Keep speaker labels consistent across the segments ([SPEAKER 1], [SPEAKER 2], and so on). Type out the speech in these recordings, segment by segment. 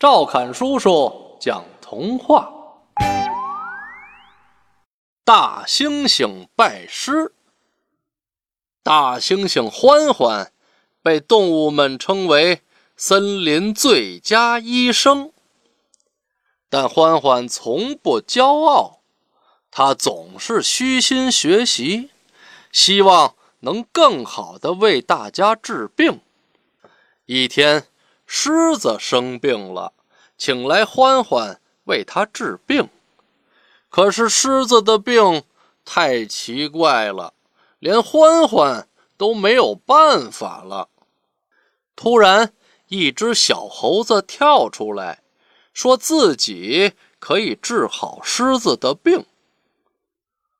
[SPEAKER 1] 赵侃叔叔讲童话：大猩猩拜师。大猩猩欢欢被动物们称为森林最佳医生，但欢欢从不骄傲，他总是虚心学习，希望能更好的为大家治病。一天。狮子生病了，请来欢欢为他治病。可是狮子的病太奇怪了，连欢欢都没有办法了。突然，一只小猴子跳出来，说自己可以治好狮子的病。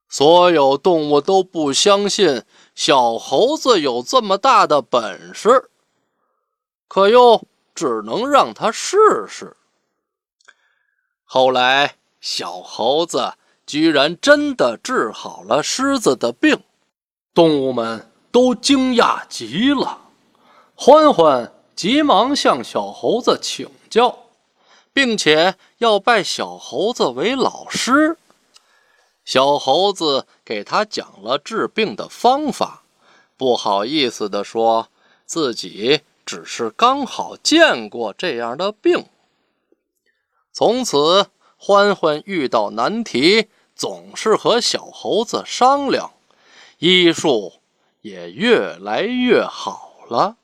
[SPEAKER 1] 所有动物都不相信小猴子有这么大的本事，可又。只能让他试试。后来，小猴子居然真的治好了狮子的病，动物们都惊讶极了。欢欢急忙向小猴子请教，并且要拜小猴子为老师。小猴子给他讲了治病的方法，不好意思地说自己。只是刚好见过这样的病。从此，欢欢遇到难题总是和小猴子商量，医术也越来越好了。